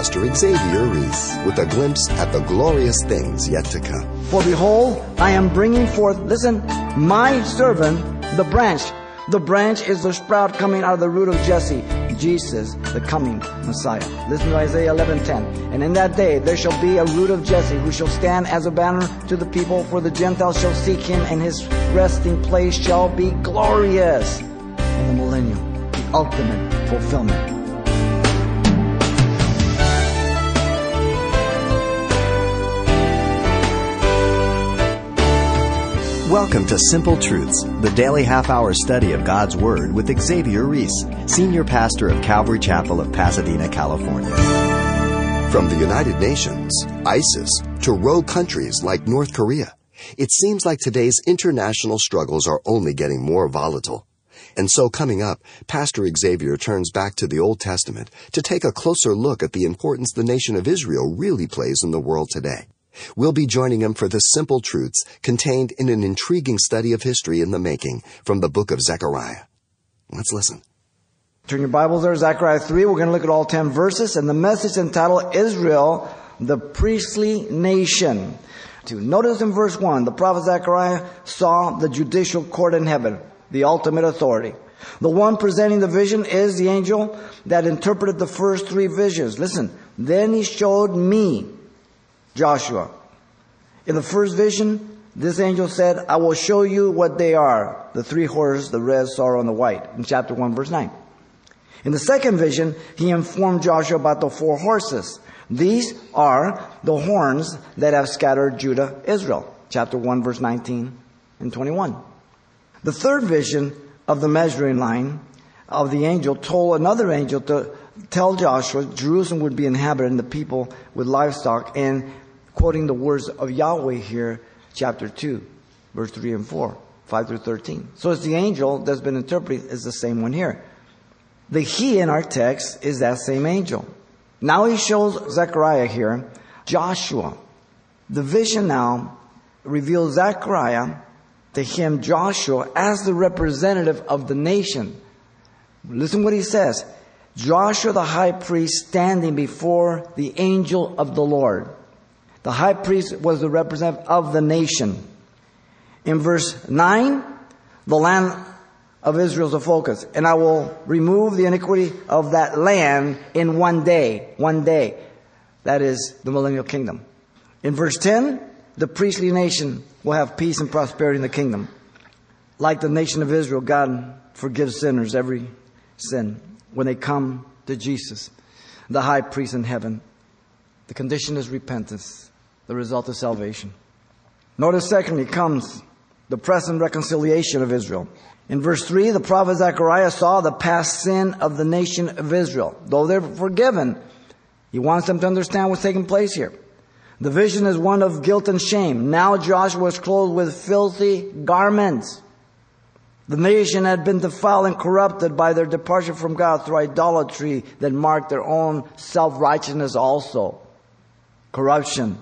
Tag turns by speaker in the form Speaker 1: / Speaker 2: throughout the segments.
Speaker 1: Pastor Xavier Reese with a glimpse at the glorious things yet to come.
Speaker 2: For behold, I am bringing forth, listen, my servant, the branch. The branch is the sprout coming out of the root of Jesse, Jesus, the coming Messiah. Listen to Isaiah 11:10. And in that day there shall be a root of Jesse who shall stand as a banner to the people, for the Gentiles shall seek him, and his resting place shall be glorious in the millennium, the ultimate fulfillment.
Speaker 1: Welcome to Simple Truths, the daily half hour study of God's Word with Xavier Reese, Senior Pastor of Calvary Chapel of Pasadena, California. From the United Nations, ISIS, to rogue countries like North Korea, it seems like today's international struggles are only getting more volatile. And so, coming up, Pastor Xavier turns back to the Old Testament to take a closer look at the importance the nation of Israel really plays in the world today. We'll be joining him for the simple truths contained in an intriguing study of history in the making from the book of Zechariah. Let's listen.
Speaker 2: Turn your Bibles there, Zechariah 3. We're going to look at all 10 verses, and the message entitled Israel, the priestly nation. To notice in verse 1, the prophet Zechariah saw the judicial court in heaven, the ultimate authority. The one presenting the vision is the angel that interpreted the first three visions. Listen, then he showed me Joshua. In the first vision, this angel said, I will show you what they are. The three horses, the red, sorrel, and the white. In chapter 1, verse 9. In the second vision, he informed Joshua about the four horses. These are the horns that have scattered Judah, Israel. Chapter 1, verse 19 and 21. The third vision of the measuring line of the angel told another angel to tell Joshua Jerusalem would be inhabited and the people with livestock and quoting the words of Yahweh here, chapter 2, verse 3 and 4, 5 through 13. So it's the angel that's been interpreted as the same one here. The he in our text is that same angel. Now he shows Zechariah here, Joshua. The vision now reveals Zechariah to him, Joshua, as the representative of the nation. Listen what he says. Joshua the high priest standing before the angel of the Lord. The high priest was the representative of the nation. In verse 9, the land of Israel is a focus. And I will remove the iniquity of that land in one day. One day. That is the millennial kingdom. In verse 10, the priestly nation will have peace and prosperity in the kingdom. Like the nation of Israel, God forgives sinners every sin when they come to Jesus, the high priest in heaven. The condition is repentance the result is salvation. Notice, secondly, comes the present reconciliation of Israel. In verse 3, the prophet Zechariah saw the past sin of the nation of Israel. Though they're forgiven, he wants them to understand what's taking place here. The vision is one of guilt and shame. Now Joshua is clothed with filthy garments. The nation had been defiled and corrupted by their departure from God through idolatry that marked their own self-righteousness also. Corruption.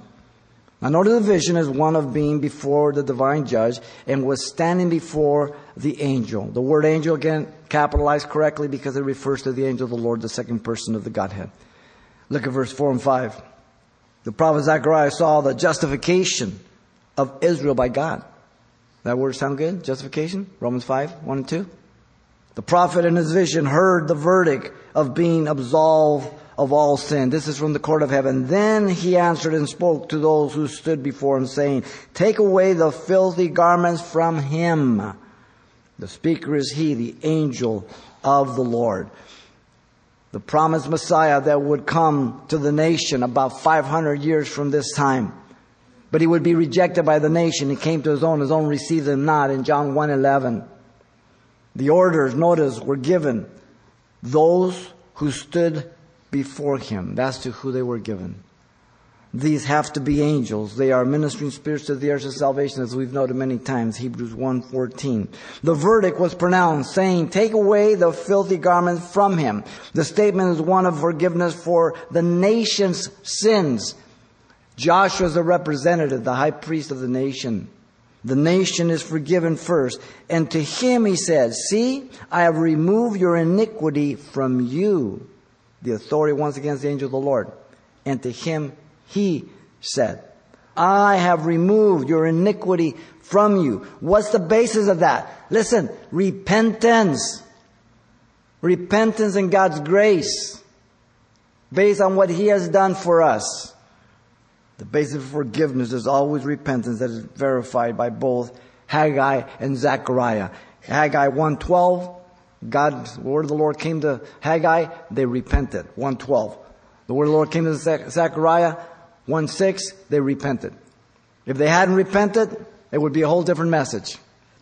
Speaker 2: Now notice the vision is one of being before the divine judge and was standing before the angel. The word angel again capitalized correctly because it refers to the angel of the Lord, the second person of the Godhead. Look at verse 4 and 5. The prophet Zechariah saw the justification of Israel by God. That word sound good? Justification? Romans 5, 1 and 2. The prophet in his vision heard the verdict of being absolved of all sin. This is from the court of heaven. Then he answered and spoke to those who stood before him, saying, Take away the filthy garments from him. The speaker is he, the angel of the Lord. The promised Messiah that would come to the nation about 500 years from this time. But he would be rejected by the nation. He came to his own. His own received him not in John 1.11. The orders, notice, were given. Those who stood before him. That's to who they were given. These have to be angels. They are ministering spirits to the heirs of salvation, as we've noted many times, Hebrews 1.14. The verdict was pronounced, saying, take away the filthy garment from him. The statement is one of forgiveness for the nation's sins. Joshua is the representative, the high priest of the nation. The nation is forgiven first. And to him he said, see, I have removed your iniquity from you the authority once against the angel of the Lord. And to him he said, I have removed your iniquity from you. What's the basis of that? Listen, repentance. Repentance and God's grace based on what He has done for us. The basis of forgiveness is always repentance that is verified by both Haggai and Zechariah. Haggai 1.12, God, the word of the Lord came to Haggai, they repented. 1.12. The word of the Lord came to Zechariah, 1.6, they repented. If they hadn't repented, it would be a whole different message.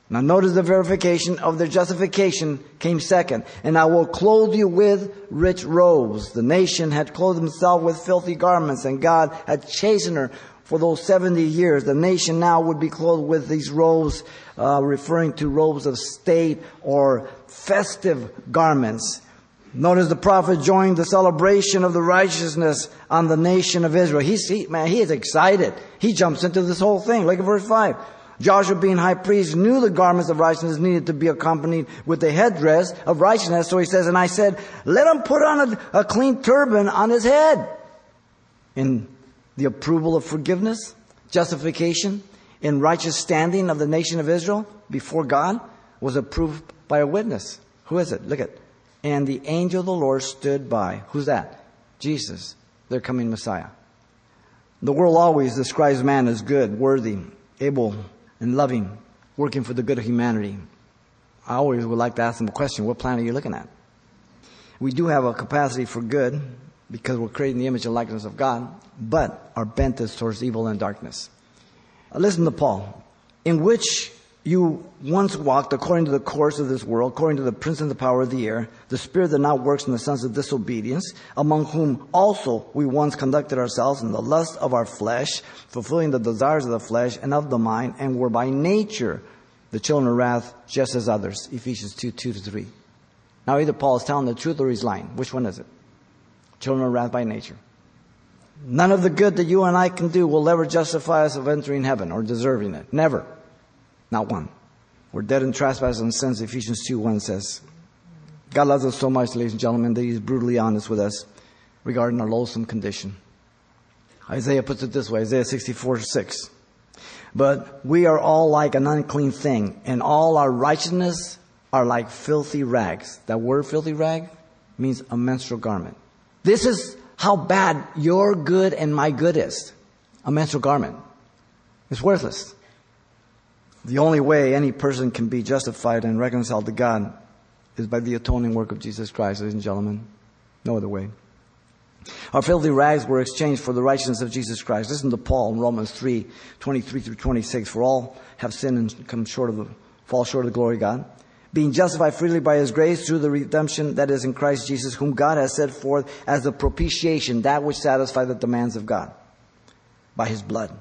Speaker 2: Now notice the verification of their justification came second. And I will clothe you with rich robes. The nation had clothed himself with filthy garments and God had chastened her for those 70 years. The nation now would be clothed with these robes, uh, referring to robes of state or festive garments. Notice the prophet joined the celebration of the righteousness on the nation of Israel. He's, he, man, he is excited. He jumps into this whole thing. Look at verse 5. Joshua being high priest knew the garments of righteousness needed to be accompanied with the headdress of righteousness. So he says, and I said, let him put on a, a clean turban on his head. In the approval of forgiveness, justification, in righteous standing of the nation of Israel before God was approved by a witness. Who is it? Look at. And the angel of the Lord stood by. Who's that? Jesus, their coming Messiah. The world always describes man as good, worthy, able, and loving, working for the good of humanity. I always would like to ask them a question what planet are you looking at? We do have a capacity for good because we're creating the image and likeness of God, but our bent is towards evil and darkness. Uh, listen to Paul. In which you once walked according to the course of this world, according to the prince and the power of the air, the spirit that now works in the sons of disobedience, among whom also we once conducted ourselves in the lust of our flesh, fulfilling the desires of the flesh and of the mind, and were by nature the children of wrath, just as others. Ephesians 2, 2 to 3. Now either Paul is telling the truth or he's lying. Which one is it? Children of wrath by nature. None of the good that you and I can do will ever justify us of entering heaven or deserving it. Never. Not one. We're dead in trespasses and sins, Ephesians 2 1 says. God loves us so much, ladies and gentlemen, that He's brutally honest with us regarding our loathsome condition. Isaiah puts it this way Isaiah 64 6. But we are all like an unclean thing, and all our righteousness are like filthy rags. That word filthy rag means a menstrual garment. This is how bad your good and my good is. A menstrual garment. It's worthless. The only way any person can be justified and reconciled to God is by the atoning work of Jesus Christ, ladies and gentlemen. No other way. Our filthy rags were exchanged for the righteousness of Jesus Christ. Listen to Paul in Romans 3, 23 through 26. For all have sinned and come short of the, fall short of the glory of God. Being justified freely by his grace through the redemption that is in Christ Jesus, whom God has set forth as the propitiation, that which satisfies the demands of God by his blood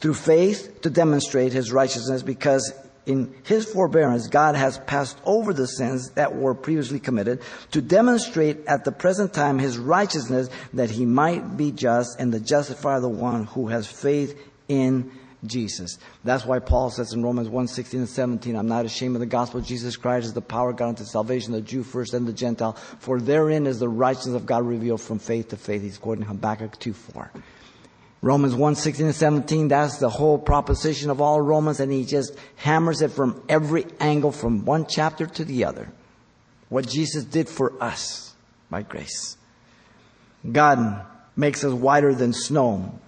Speaker 2: through faith to demonstrate his righteousness because in his forbearance, God has passed over the sins that were previously committed to demonstrate at the present time his righteousness that he might be just and the justifier of the one who has faith in Jesus. That's why Paul says in Romans 1, 16 and 17, I'm not ashamed of the gospel of Jesus Christ is the power of God unto salvation, the Jew first and the Gentile, for therein is the righteousness of God revealed from faith to faith. He's quoting Habakkuk 2, 4. Romans 1, 16 and 17, that's the whole proposition of all Romans, and he just hammers it from every angle, from one chapter to the other. What Jesus did for us by grace. God makes us whiter than snow,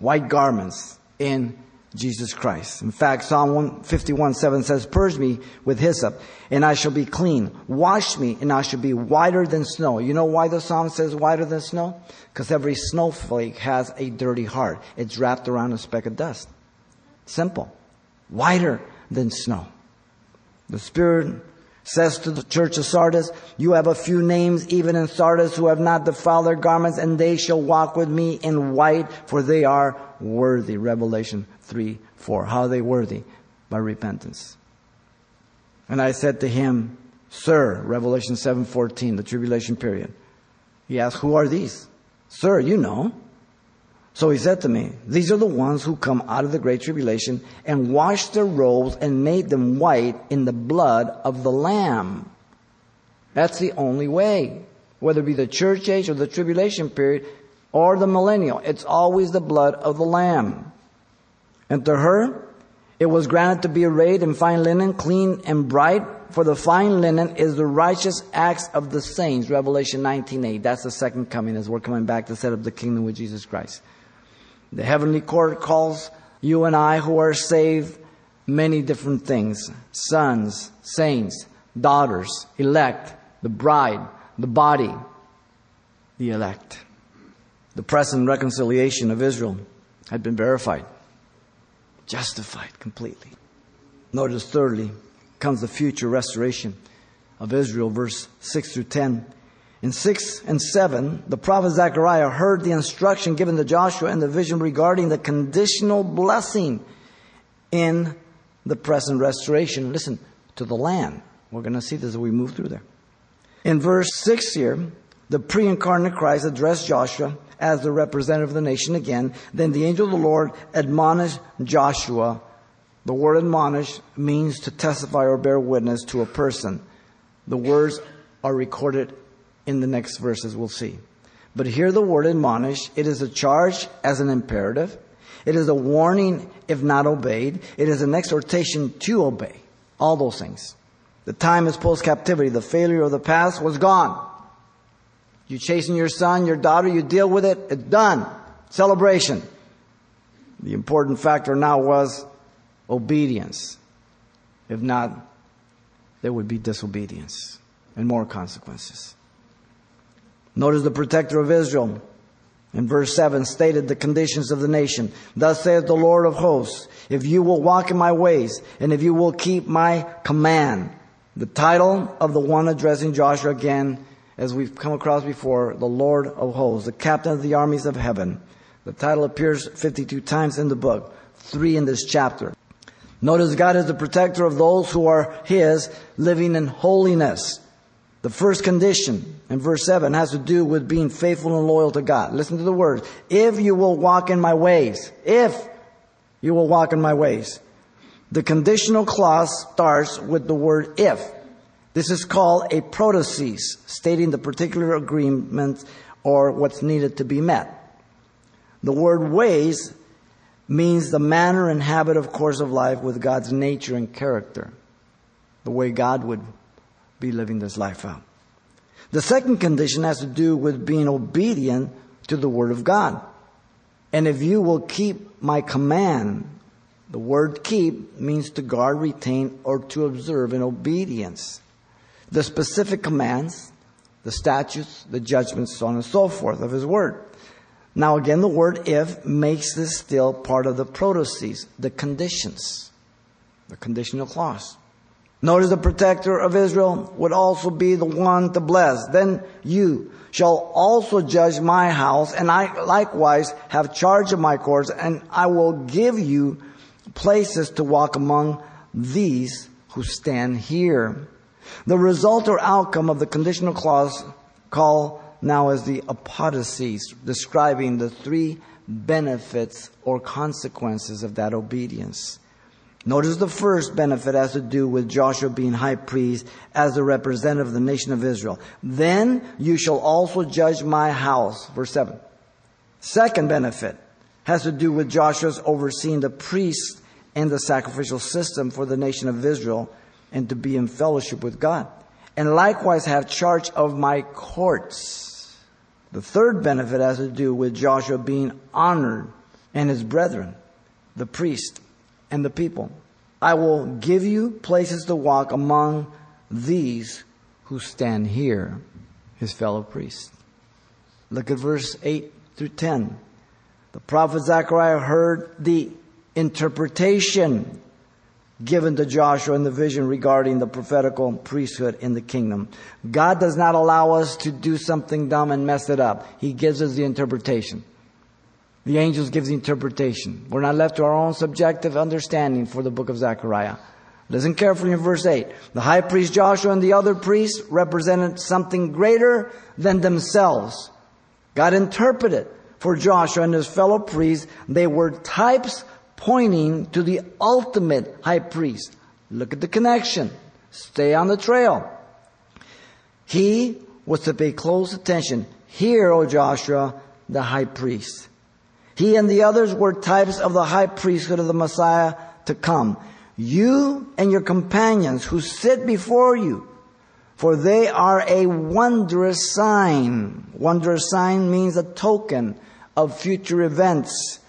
Speaker 2: white garments in Jesus Christ. In fact, Psalm 151 7 says, Purge me with hyssop, and I shall be clean. Wash me, and I shall be whiter than snow. You know why the psalm says whiter than snow? Because every snowflake has a dirty heart. It's wrapped around a speck of dust. Simple. Whiter than snow. The Spirit says to the church of Sardis, You have a few names even in Sardis who have not defiled their garments, and they shall walk with me in white, for they are worthy. Revelation 3 4. How are they worthy? By repentance. And I said to him, Sir, Revelation 7 14, the tribulation period. He asked, Who are these? Sir, you know. So he said to me, These are the ones who come out of the great tribulation and washed their robes and made them white in the blood of the Lamb. That's the only way. Whether it be the church age or the tribulation period, or the millennial. It's always the blood of the Lamb. And to her, it was granted to be arrayed in fine linen, clean and bright, for the fine linen is the righteous acts of the saints. Revelation 19.8. That's the second coming as we're coming back to set up the kingdom with Jesus Christ. The heavenly court calls you and I who are saved many different things. Sons, saints, daughters, elect, the bride, the body, the elect. The present reconciliation of Israel had been verified, justified completely. Notice thirdly, comes the future restoration of Israel, verse 6 through 10. In 6 and 7, the prophet Zechariah heard the instruction given to Joshua in the vision regarding the conditional blessing in the present restoration. Listen, to the land. We're going to see this as we move through there. In verse 6 here, the pre incarnate Christ addressed Joshua as the representative of the nation again. Then the angel of the Lord admonished Joshua the word admonish means to testify or bear witness to a person. The words are recorded in the next verses we'll see. But here the word admonish, it is a charge as an imperative. It is a warning if not obeyed. It is an exhortation to obey. All those things. The time is post captivity. The failure of the past was gone. You chasing your son, your daughter, you deal with it, it's done. Celebration. The important factor now was obedience. If not, there would be disobedience and more consequences. Notice the protector of Israel in verse 7 stated the conditions of the nation. Thus saith the Lord of hosts, if you will walk in my ways and if you will keep my command. The title of the one addressing Joshua again, as we've come across before, the Lord of hosts, the captain of the armies of heaven. The title appears 52 times in the book, three in this chapter. Notice God is the protector of those who are His, living in holiness. The first condition in verse 7 has to do with being faithful and loyal to God. Listen to the words. If you will walk in my ways. If you will walk in my ways. The conditional clause starts with the word if. This is called a protasis, stating the particular agreement or what's needed to be met. The word ways means the manner and habit of course of life with God's nature and character. The way God would be living this life out. The second condition has to do with being obedient to the Word of God. And if you will keep my command, the word keep means to guard, retain, or to observe in obedience. The specific commands, the statutes, the judgments, so on and so forth of His Word. Now again, the word if makes this still part of the protasis, the conditions, the conditional clause. Notice the protector of Israel would also be the one to bless. Then you shall also judge my house, and I likewise have charge of my courts, and I will give you places to walk among these who stand here. The result or outcome of the conditional clause call now is the apodosis, describing the three benefits or consequences of that obedience. Notice the first benefit has to do with Joshua being high priest as the representative of the nation of Israel. Then you shall also judge my house. Verse 7. Second benefit has to do with Joshua's overseeing the priests and the sacrificial system for the nation of Israel and to be in fellowship with God. And likewise have charge of my courts. The third benefit has to do with Joshua being honored and his brethren, the priest and the people. I will give you places to walk among these who stand here, his fellow priests. Look at verse 8 through 10. The prophet Zechariah heard the interpretation given to Joshua in the vision regarding the prophetical priesthood in the kingdom. God does not allow us to do something dumb and mess it up. He gives us the interpretation. The angels give the interpretation. We're not left to our own subjective understanding for the book of Zechariah. Listen carefully in verse 8. The high priest Joshua and the other priests represented something greater than themselves. God interpreted for Joshua and his fellow priests. They were types pointing to the ultimate high priest. Look at the connection. Stay on the trail. He was to pay close attention. Hear, O Joshua, the high priest. He and the others were types of the high priesthood of the Messiah to come. You and your companions who sit before you, for they are a wondrous sign. Wondrous sign means a token of future events.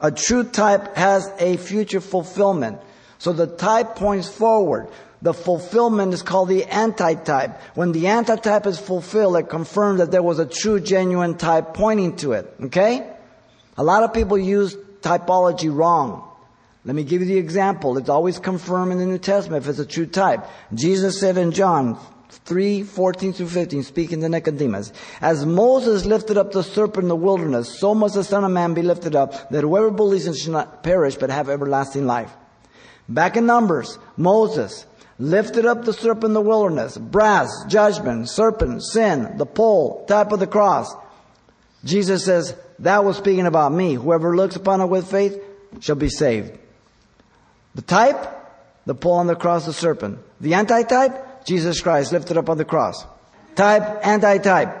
Speaker 2: A true type has a future fulfillment. So the type points forward. The fulfillment is called the antitype. When the antitype is fulfilled, it confirms that there was a true, genuine type pointing to it. Okay? A lot of people use typology wrong. Let me give you the example. It's always confirmed in the New Testament if it's a true type. Jesus said in John 3, 14 through 15, speaking to Nicodemus, As Moses lifted up the serpent in the wilderness, so must the Son of Man be lifted up, that whoever believes in him shall not perish, but have everlasting life. Back in Numbers, Moses lifted up the serpent in the wilderness, brass, judgment, serpent, sin, the pole, type of the cross. Jesus says, that was speaking about me. Whoever looks upon it with faith shall be saved. The type, the pole on the cross, the serpent. The antitype, Jesus Christ lifted up on the cross. Type, anti-type.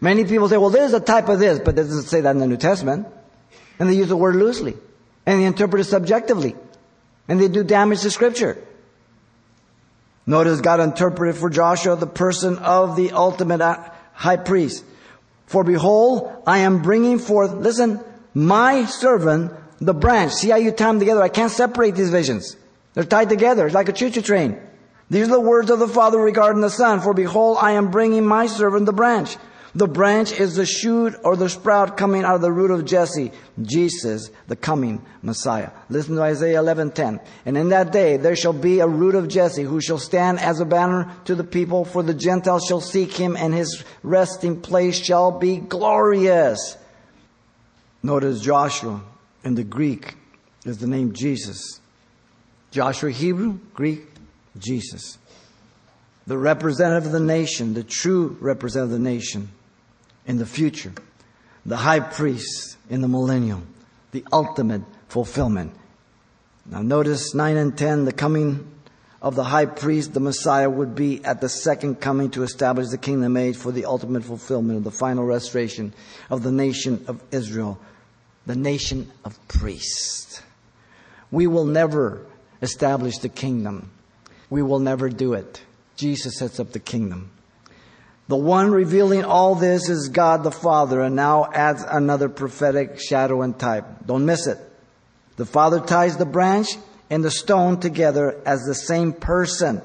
Speaker 2: Many people say, well, there's a type of this, but it doesn't say that in the New Testament. And they use the word loosely. And they interpret it subjectively. And they do damage to scripture. Notice God interpreted for Joshua the person of the ultimate uh, high priest. For behold, I am bringing forth, listen, my servant, the branch. See how you tie them together? I can't separate these visions. They're tied together. It's like a choo-choo train. These are the words of the Father regarding the Son. For behold, I am bringing my servant the branch. The branch is the shoot or the sprout coming out of the root of Jesse. Jesus, the coming Messiah. Listen to Isaiah 11:10. And in that day there shall be a root of Jesse who shall stand as a banner to the people, for the Gentiles shall seek him, and his resting place shall be glorious. Notice Joshua in the Greek is the name Jesus. Joshua Hebrew, Greek, Jesus. The representative of the nation, the true representative of the nation in the future. The high priest in the millennium. The ultimate fulfillment. Now notice 9 and 10, the coming of the high priest, the Messiah, would be at the second coming to establish the kingdom age for the ultimate fulfillment of the final restoration of the nation of Israel the nation of priests. We will never establish the kingdom. We will never do it. Jesus sets up the kingdom. The one revealing all this is God the Father and now adds another prophetic shadow and type. Don't miss it. The Father ties the branch and the stone together as the same person.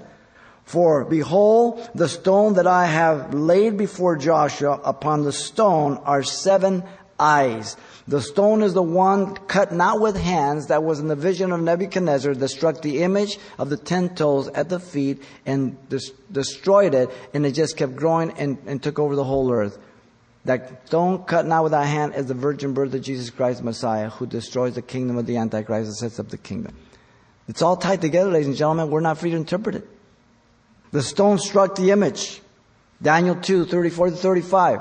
Speaker 2: For behold, the stone that I have laid before Joshua, upon the stone are seven eyes. The stone is the one cut not with hands that was in the vision of Nebuchadnezzar that struck the image of the ten toes at the feet and des- destroyed it, and it just kept growing and, and took over the whole earth. That stone cut not with a hand is the virgin birth of Jesus Christ, Messiah, who destroys the kingdom of the Antichrist and sets up the kingdom. It's all tied together, ladies and gentlemen. We're not free to interpret it. The stone struck the image. Daniel 2, 34 to 35.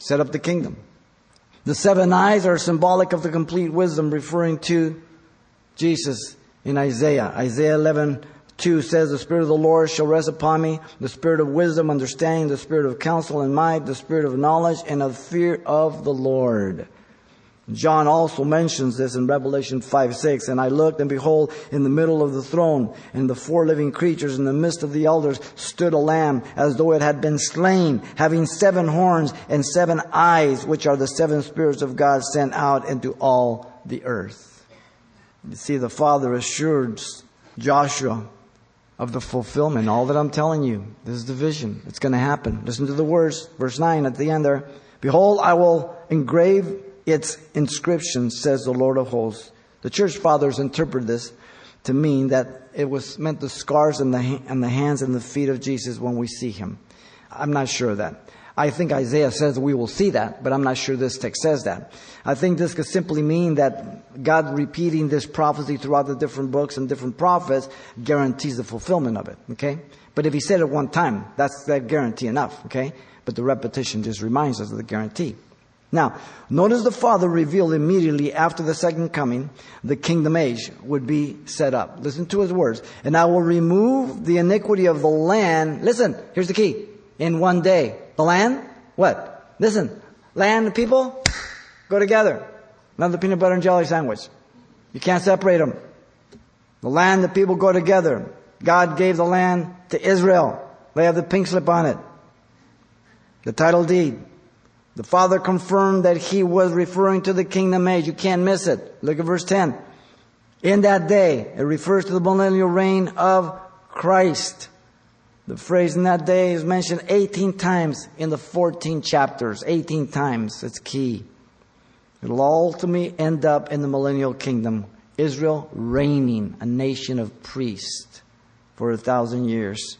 Speaker 2: Set up the kingdom. The seven eyes are symbolic of the complete wisdom, referring to Jesus in Isaiah. Isaiah 11, 2 says, The Spirit of the Lord shall rest upon me, the Spirit of wisdom, understanding, the Spirit of counsel and might, the Spirit of knowledge and of fear of the Lord. John also mentions this in Revelation 5 6. And I looked, and behold, in the middle of the throne, and the four living creatures, in the midst of the elders, stood a lamb, as though it had been slain, having seven horns and seven eyes, which are the seven spirits of God sent out into all the earth. You see, the Father assures Joshua of the fulfillment. All that I'm telling you, this is the vision. It's going to happen. Listen to the words, verse 9 at the end there. Behold, I will engrave its inscription, says the Lord of hosts. The church fathers interpret this to mean that it was meant the scars and the, and the hands and the feet of Jesus when we see him. I'm not sure of that. I think Isaiah says we will see that, but I'm not sure this text says that. I think this could simply mean that God repeating this prophecy throughout the different books and different prophets guarantees the fulfillment of it, okay? But if he said it one time, that's that guarantee enough, okay? But the repetition just reminds us of the guarantee. Now, notice the Father revealed immediately after the second coming, the kingdom age would be set up. Listen to his words. And I will remove the iniquity of the land. Listen, here's the key. In one day. The land? What? Listen. Land and people go together. Another peanut butter and jelly sandwich. You can't separate them. The land, the people go together. God gave the land to Israel. They have the pink slip on it. The title deed. The Father confirmed that He was referring to the kingdom age. You can't miss it. Look at verse 10. In that day, it refers to the millennial reign of Christ. The phrase in that day is mentioned 18 times in the 14 chapters. 18 times. It's key. It'll ultimately end up in the millennial kingdom. Israel reigning, a nation of priests for a thousand years.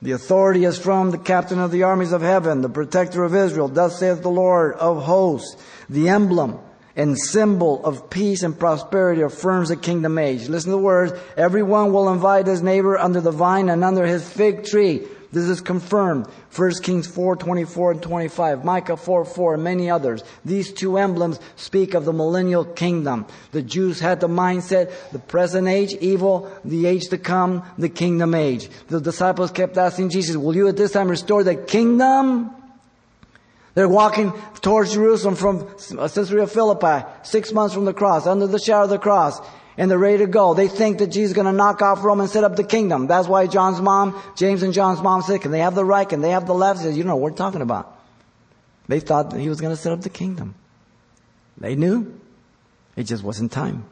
Speaker 2: The authority is from the captain of the armies of heaven, the protector of Israel. Thus saith the Lord of hosts. The emblem and symbol of peace and prosperity affirms the kingdom age. Listen to the words. Everyone will invite his neighbor under the vine and under his fig tree. This is confirmed. 1 Kings 4, 24 and 25. Micah 4, 4 and many others. These two emblems speak of the millennial kingdom. The Jews had the mindset, the present age, evil, the age to come, the kingdom age. The disciples kept asking Jesus, will you at this time restore the kingdom? They're walking towards Jerusalem from uh, Caesarea Philippi, six months from the cross, under the shadow of the cross and they're ready to go. They think that Jesus is going to knock off Rome and set up the kingdom. That's why John's mom, James and John's mom said, can they have the right? Can they have the left? He says, you know what we're talking about. They thought that he was going to set up the kingdom. They knew. It just wasn't time.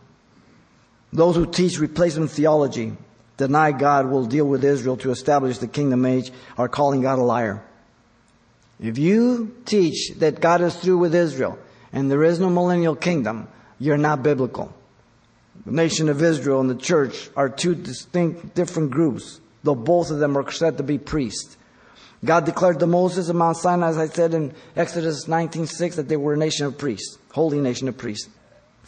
Speaker 2: Those who teach replacement theology, deny God will deal with Israel to establish the kingdom age, are calling God a liar. If you teach that God is through with Israel and there is no millennial kingdom, you're not biblical. The nation of Israel and the church are two distinct, different groups, though both of them are said to be priests. God declared to Moses on Mount Sinai, as I said in Exodus 19.6, that they were a nation of priests, holy nation of priests.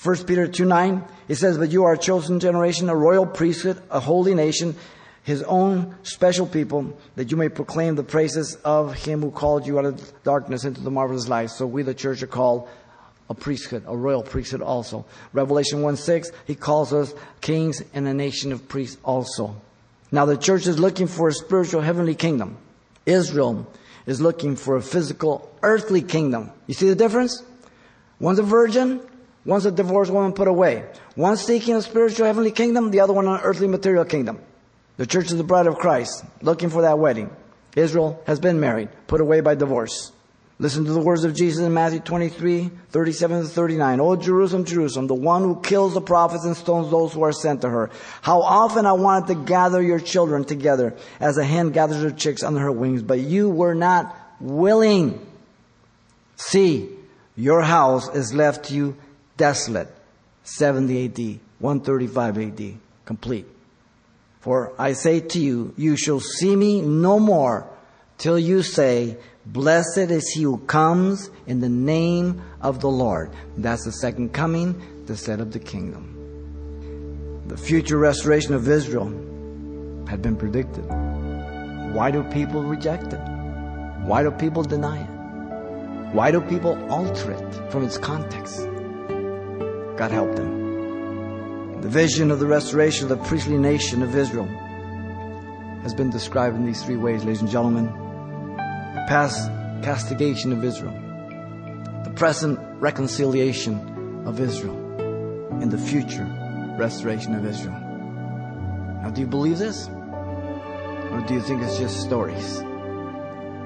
Speaker 2: 1 Peter 2 9, it says, But you are a chosen generation, a royal priesthood, a holy nation, his own special people, that you may proclaim the praises of him who called you out of darkness into the marvelous light. So we, the church, are called a priesthood, a royal priesthood also. Revelation 1 6, he calls us kings and a nation of priests also. Now the church is looking for a spiritual heavenly kingdom. Israel is looking for a physical earthly kingdom. You see the difference? One's a virgin, one's a divorced woman put away. One's seeking a spiritual heavenly kingdom, the other one an earthly material kingdom. The church is the bride of Christ, looking for that wedding. Israel has been married, put away by divorce. Listen to the words of Jesus in Matthew 23, 37 to 39. Oh, Jerusalem, Jerusalem, the one who kills the prophets and stones those who are sent to her. How often I wanted to gather your children together as a hen gathers her chicks under her wings, but you were not willing. See, your house is left to you desolate. 70 AD, 135 AD, complete. For I say to you, you shall see me no more till you say, Blessed is he who comes in the name of the Lord. That's the second coming, the set of the kingdom. The future restoration of Israel had been predicted. Why do people reject it? Why do people deny it? Why do people alter it from its context? God help them. The vision of the restoration of the priestly nation of Israel has been described in these three ways, ladies and gentlemen past castigation of Israel, the present reconciliation of Israel, and the future restoration of Israel. Now, do you believe this? Or do you think it's just stories?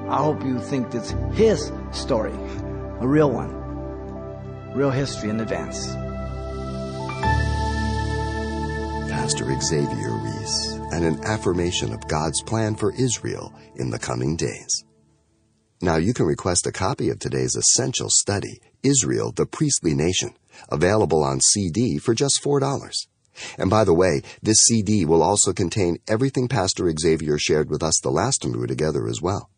Speaker 2: I hope you think it's his story, a real one, real history in advance.
Speaker 1: Pastor Xavier Reese and an affirmation of God's plan for Israel in the coming days. Now you can request a copy of today's essential study, Israel, the Priestly Nation, available on CD for just $4. And by the way, this CD will also contain everything Pastor Xavier shared with us the last time we were together as well.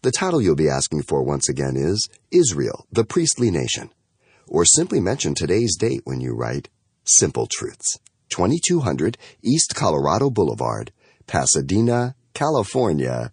Speaker 1: The title you'll be asking for once again is Israel, the Priestly Nation. Or simply mention today's date when you write Simple Truths, 2200 East Colorado Boulevard, Pasadena, California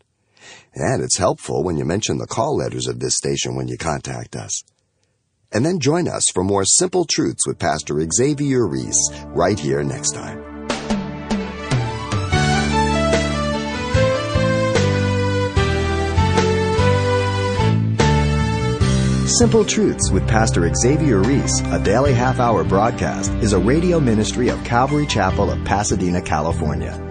Speaker 1: And it's helpful when you mention the call letters of this station when you contact us. And then join us for more Simple Truths with Pastor Xavier Reese right here next time. Simple Truths with Pastor Xavier Reese, a daily half hour broadcast, is a radio ministry of Calvary Chapel of Pasadena, California.